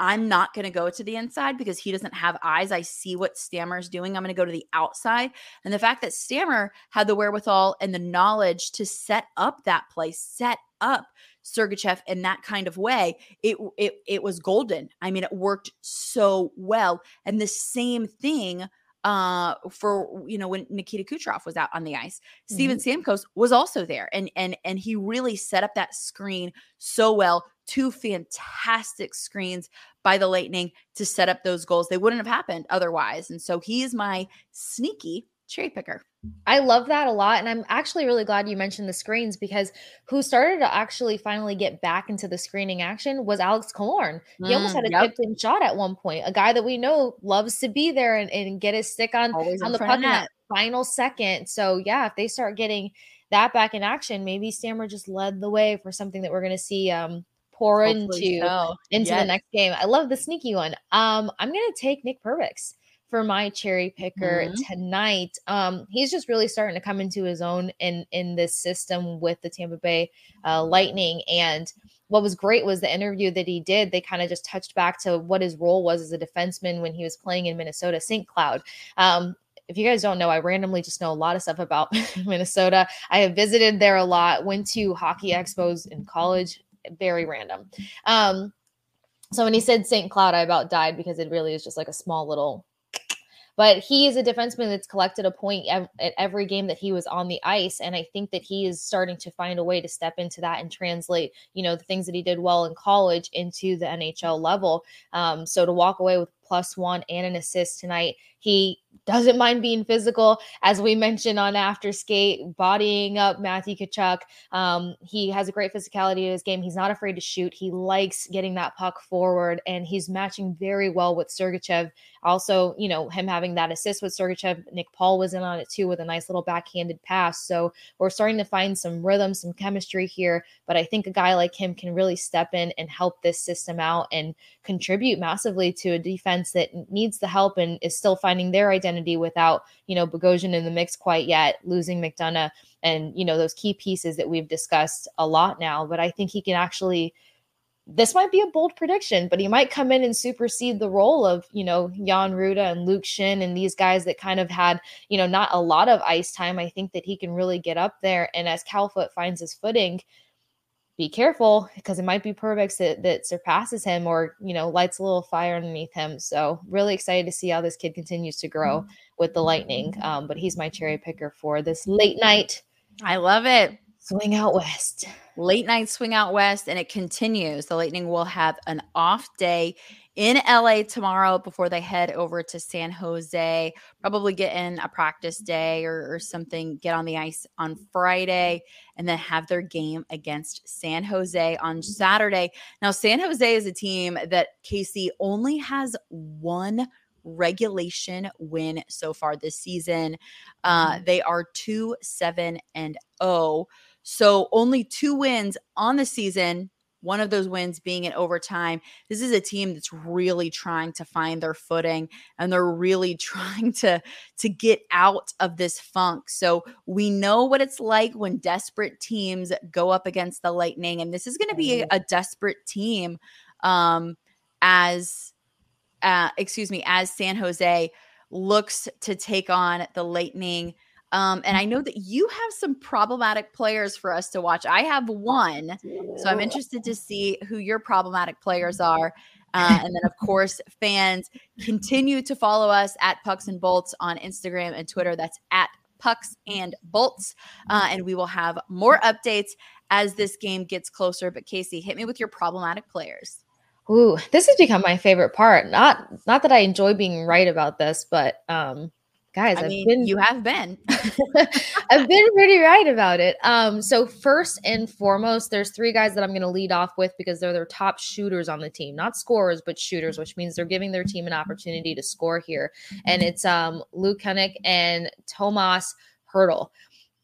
I'm not going to go to the inside because he doesn't have eyes. I see what Stammer's doing. I'm going to go to the outside. And the fact that Stammer had the wherewithal and the knowledge to set up that play, set up Sergachev in that kind of way, it it it was golden. I mean, it worked so well. And the same thing uh for you know when Nikita Kucherov was out on the ice. Mm-hmm. Steven Stamkos was also there and and and he really set up that screen so well. Two fantastic screens by the Lightning to set up those goals. They wouldn't have happened otherwise. And so he is my sneaky cherry picker.
I love that a lot. And I'm actually really glad you mentioned the screens because who started to actually finally get back into the screening action was Alex Killorn. He mm, almost had a yep. tipped in shot at one point, a guy that we know loves to be there and, and get his stick on, on the puck in that final second. So, yeah, if they start getting that back in action, maybe Stammer just led the way for something that we're going to see um, pour Hopefully into so. into yes. the next game. I love the sneaky one. Um, I'm going to take Nick Perbix for my cherry picker mm-hmm. tonight. Um, he's just really starting to come into his own in in this system with the Tampa Bay uh, Lightning. And what was great was the interview that he did. They kind of just touched back to what his role was as a defenseman when he was playing in Minnesota, St. Cloud. Um, if you guys don't know, I randomly just know a lot of stuff about [laughs] Minnesota. I have visited there a lot, went to hockey expos in college, very random. Um, so when he said St. Cloud, I about died because it really is just like a small little but he is a defenseman that's collected a point ev- at every game that he was on the ice. And I think that he is starting to find a way to step into that and translate, you know, the things that he did well in college into the NHL level. Um, so to walk away with plus one and an assist tonight, he doesn't mind being physical, as we mentioned on After Skate, bodying up Matthew Tkachuk. Um, he has a great physicality in his game. He's not afraid to shoot. He likes getting that puck forward, and he's matching very well with Sergachev. Also, you know, him having that assist with Sergachev, Nick Paul was in on it too with a nice little backhanded pass. So we're starting to find some rhythm, some chemistry here. But I think a guy like him can really step in and help this system out and contribute massively to a defense that needs the help and is still finding their identity without, you know, Bogosian in the mix quite yet, losing McDonagh and, you know, those key pieces that we've discussed a lot now. But I think he can actually this might be a bold prediction, but he might come in and supersede the role of, you know, Jan Rutta and Luke Schenn and these guys that kind of had, you know, not a lot of ice time. I think that he can really get up there. And as Cal Foote finds his footing, be careful because it might be Perbix that, that surpasses him or, you know, lights a little fire underneath him. So really excited to see how this kid continues to grow with the Lightning. Um, but he's my cherry picker for this late night.
I love it.
Swing out west.
Late night swing out west, and it continues. The Lightning will have an off day in LA tomorrow before they head over to San Jose. Probably get in a practice day or, or, something, get on the ice on Friday, and then have their game against San Jose on Saturday. Now, San Jose is a team that Kasey only has one regulation win so far this season. Uh, mm-hmm. they are 2 7 and 0. So only two wins on the season one of those wins being in overtime. This is a team that's really trying to find their footing and they're really [laughs] trying to to get out of this funk. So we know what it's like when desperate teams go up against the Lightning and this is going to be a, a, desperate team um as uh excuse me, as San Jose looks to take on the Lightning. Um, and I know that you have some problematic players for us to watch. I have one, so I'm interested to see who your problematic players are. Uh, and then, of course, fans continue to follow us at Pucks and Bolts on Instagram and Twitter. That's at Pucks and Bolts. Uh, and we will have more updates as this game gets closer. But Kasey, hit me with your problematic players.
Ooh, this has become my favorite part. Not not that I enjoy being right about this, but um guys
i mean been, you have been. [laughs]
I've been pretty right about it. Um so first and foremost there's three guys that i'm going to lead off with because they're their top shooters on the team. Not scorers but shooters which means they're giving their team an opportunity to score here. And it's um luke Kunin and tomas hertl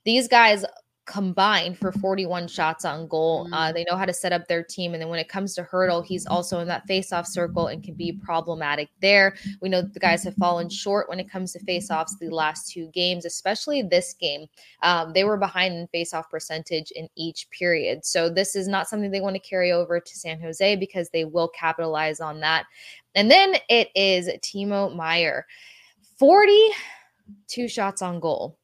these guys combined for 41 shots on goal. Uh, mm. they know how to set up their team. And then when it comes to Hertl, he's also in that face-off circle and can be problematic there. We know the guys have fallen short when it comes to face-offs the last two games, especially this game. Um, they were behind in face-off percentage in each period. So this is not something they want to carry over to San Jose because they will capitalize on that. And then it is Timo Meier. 42 shots on goal.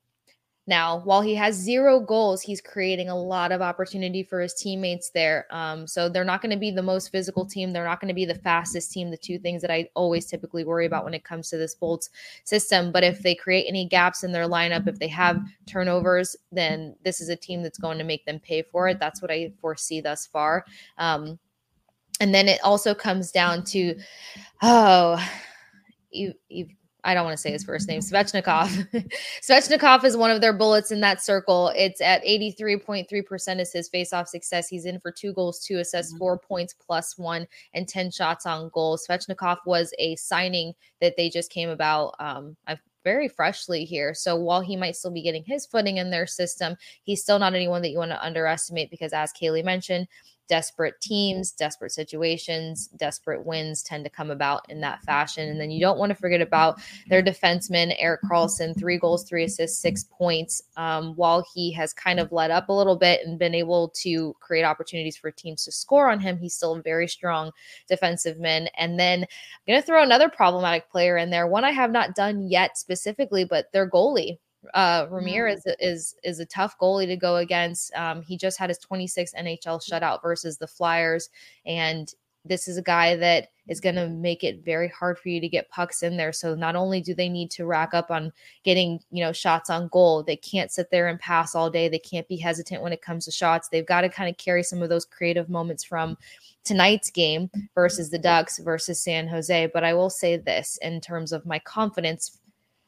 Now, while he has zero goals, he's creating a lot of opportunity for his teammates there. Um, so they're not going to be the most physical team. They're not going to be the fastest team, the two things that I always typically worry about when it comes to this Bolts system. But if they create any gaps in their lineup, if they have turnovers, then this is a team that's going to make them pay for it. That's what I foresee thus far. Um, and then it also comes down to, oh, you, you've I don't want to say his first name, Svechnikov. [laughs] Svechnikov is one of their bullets in that circle. It's at 83.3% is his faceoff success. He's in for two goals, two assists, mm-hmm. four points plus one, and 10 shots on goal. Svechnikov was a signing that they just came about. Um, I've very freshly here. So while he might still be getting his footing in their system, he's still not anyone that you want to underestimate because, as Kailey mentioned, desperate teams, desperate situations, desperate wins tend to come about in that fashion. And then you don't want to forget about their defenseman, Erik Karlsson, three goals, three assists, six points. Um, while he has kind of let up a little bit and been able to create opportunities for teams to score on him, he's still a very strong defensive man. And then I'm going to throw another problematic player in there, one I have not done yet specifically, but their goalie. Uh, Ramirez mm. is is a tough goalie to go against. Um, he just had his 26 NHL shutout versus the Flyers, and this is a guy that is going to make it very hard for you to get pucks in there. So not only do they need to rack up on getting, you know, shots on goal, they can't sit there and pass all day. They can't be hesitant when it comes to shots. They've got to kind of carry some of those creative moments from tonight's game versus the Ducks versus San Jose. But I will say this in terms of my confidence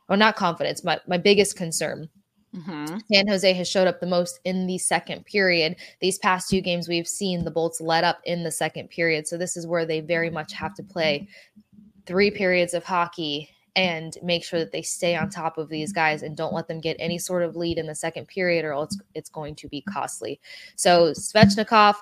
or not confidence, my, my biggest concern. Mm-hmm. San Jose has showed up the most in the second period. These past two games, we've seen the Bolts let up in the second period. So, this is where they very much have to play three periods of hockey and make sure that they stay on top of these guys and don't let them get any sort of lead in the second period, or else it's going to be costly. So, Svechnikov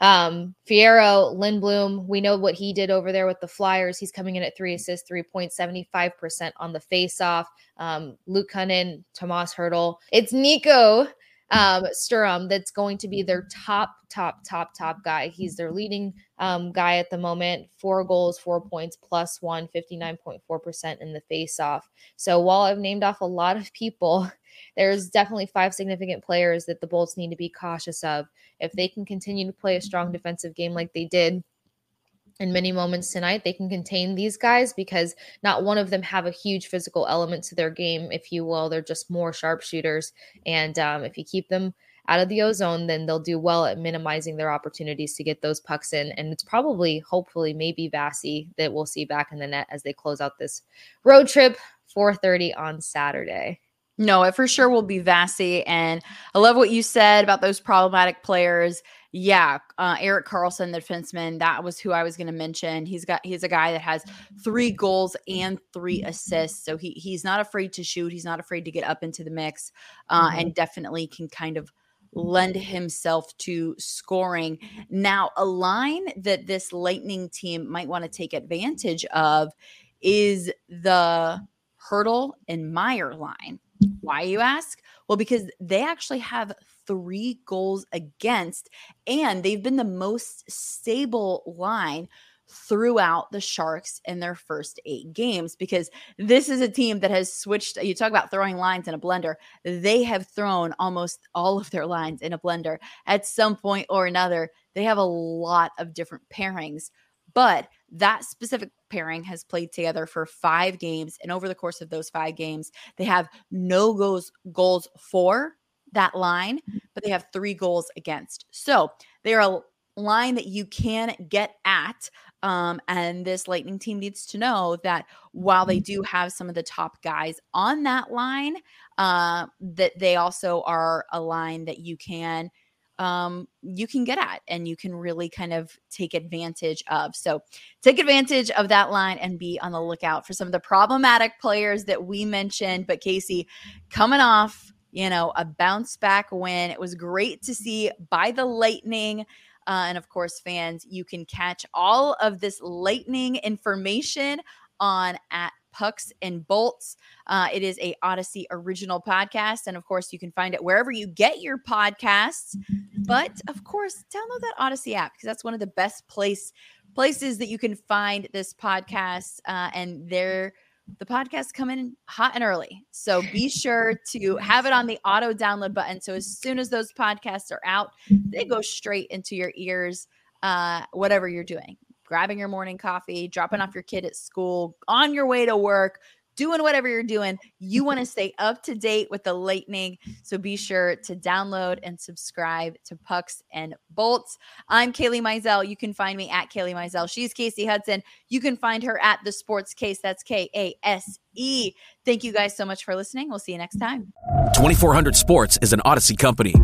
um, Ferraro, Lindblom, we know what he did over there with the Flyers. He's coming in at three assists, 3.75% on the faceoff. Um, Luke Kunin, Tomas Hertl. It's Nico um, Sturm that's going to be their top, top, top, top guy. He's their leading um, guy at the moment. Four goals, four points, plus one, 59.4% in the faceoff. So while I've named off a lot of people, there's definitely five significant players that the Bolts need to be cautious of. If they can continue to play a strong defensive game like they did in many moments tonight, they can contain these guys because not one of them have a huge physical element to their game, if you will. They're just more sharpshooters. And um, if you keep them out of the ozone, then they'll do well at minimizing their opportunities to get those pucks in. And it's probably, hopefully, maybe Vasi that we'll see back in the net as they close out this road trip. 4:30 on Saturday.
No, it for sure will be Vasi. And I love what you said about those problematic players. Yeah, uh, Erik Karlsson, the defenseman, that was who I was going to mention. He's got he's a guy that has three goals and three assists, so he he's not afraid to shoot. He's not afraid to get up into the mix, uh, mm-hmm. and definitely can kind of lend himself to scoring. Now, a line that this Lightning team might want to take advantage of is the Hertl and Meier line. Why, you ask? Well, because they actually have three goals against, and they've been the most stable line throughout the Sharks in their first eight games because this is a team that has switched. You talk about throwing lines in a blender. They have thrown almost all of their lines in a blender at some point or another. They have a lot of different pairings, but that specific pairing has played together for five games. And over the course of those five games, they have no goals, goals for that line, but they have three goals against. So they're a line that you can get at. Um, and this Lightning team needs to know that while they do have some of the top guys on that line, uh, that they also are a line that you can um, you can get at and you can really kind of take advantage of. So take advantage of that line and be on the lookout for some of the problematic players that we mentioned. But Kasey, coming off, you know, a bounce back win, it was great to see by the Lightning. Uh, and of course, fans, you can catch all of this lightning information on at Pucks and Bolts. Uh, it is a Audacy original podcast. And of course, you can find it wherever you get your podcasts. But of course, download that Audacy app because that's one of the best place places that you can find this podcast. Uh, and they're the podcasts come in hot and early. So be sure to have it on the auto download button. So as soon as those podcasts are out, they go straight into your ears, uh, whatever you're doing grabbing your morning coffee, dropping off mm-hmm. your kid at school, on your way to work, doing whatever you're doing. You want to [laughs] stay up to date with the lightning. So be sure to download and subscribe to Pucks and Bolts. I'm Kailey Mizelle. You can find me at Kailey Mizelle. She's Kasey Hudson. You can find her at the Sports Case. That's K A S E. Thank you guys so much for listening. We'll see you next time.
2400 Sports is an Audacy company.